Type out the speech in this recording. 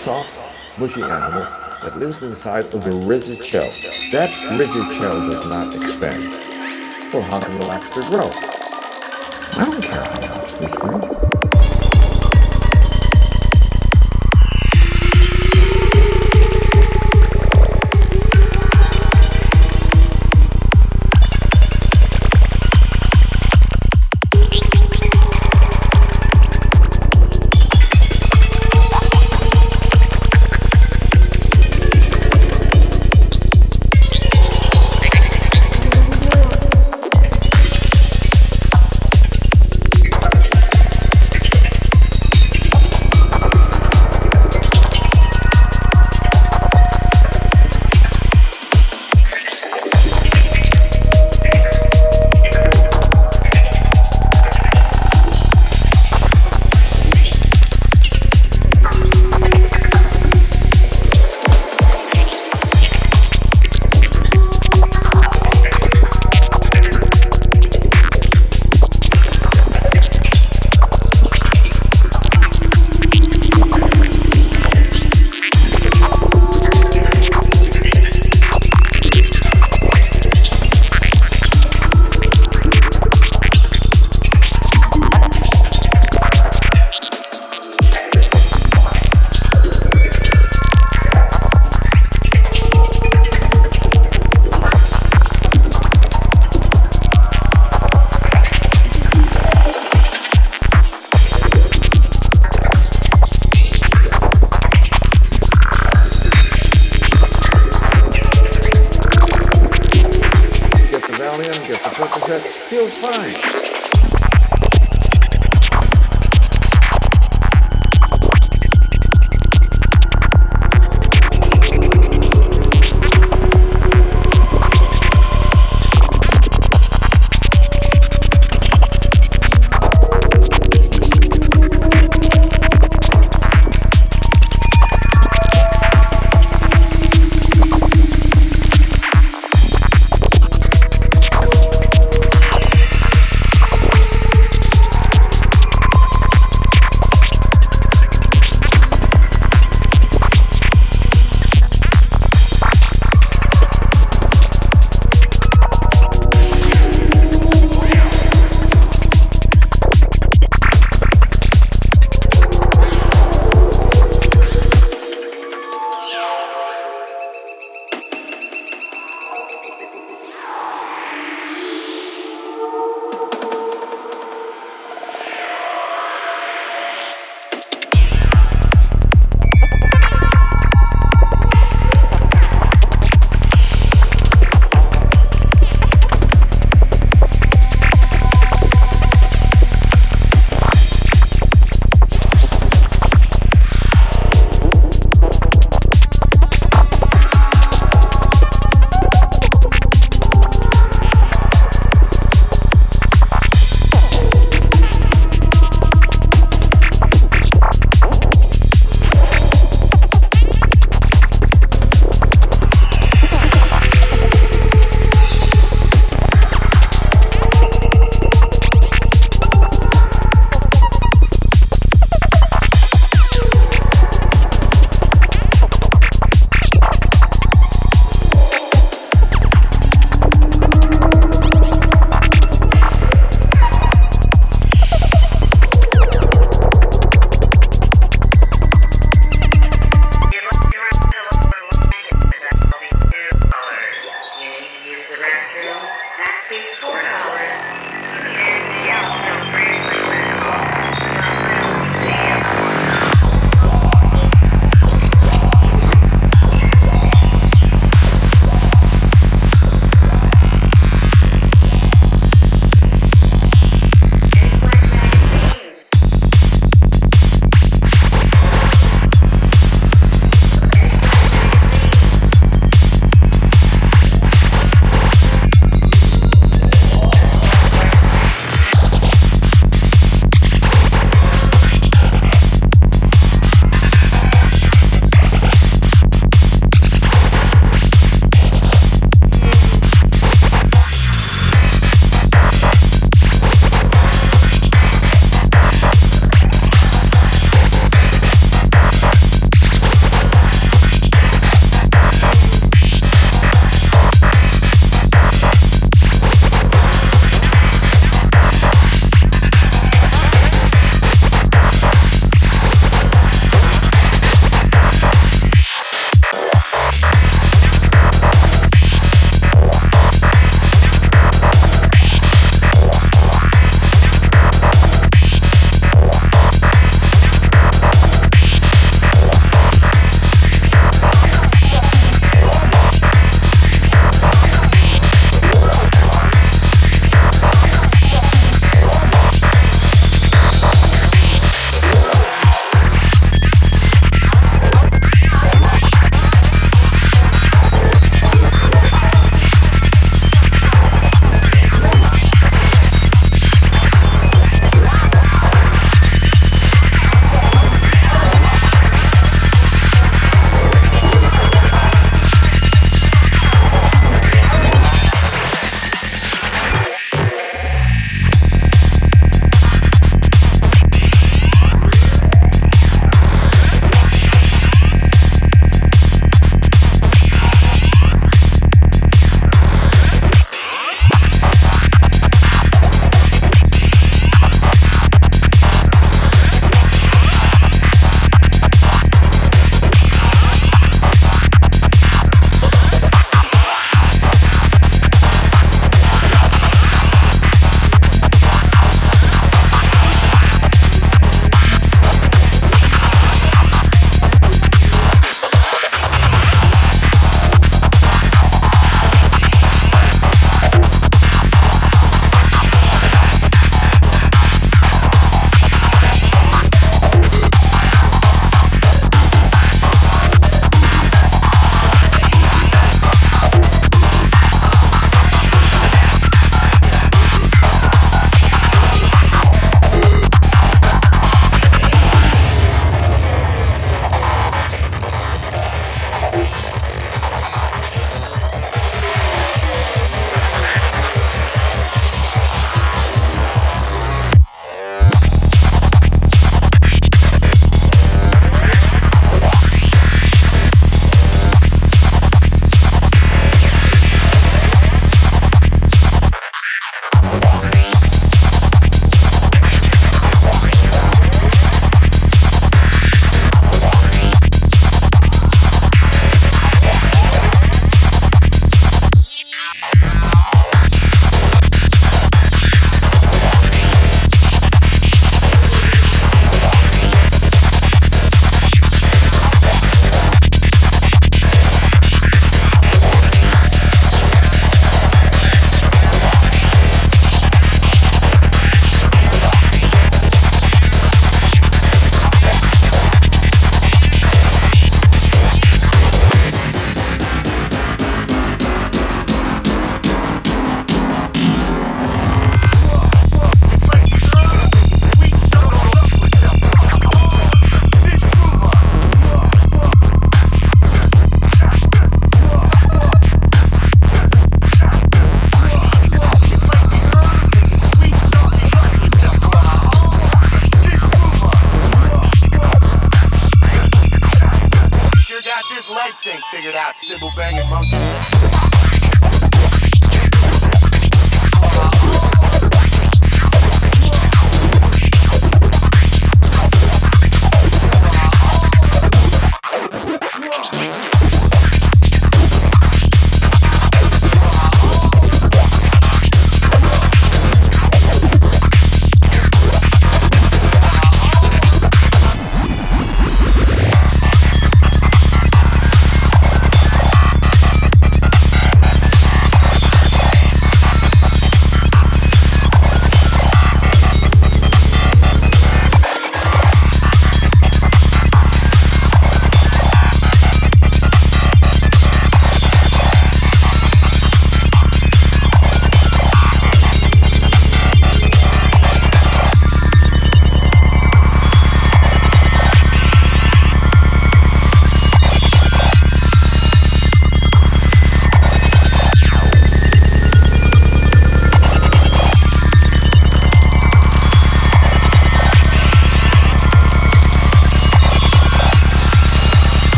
soft, bushy animal that lives inside of a rigid shell. That rigid shell does not expand. Well, how can the lobster grow? I don't care how the lobsters grow. Feels fine.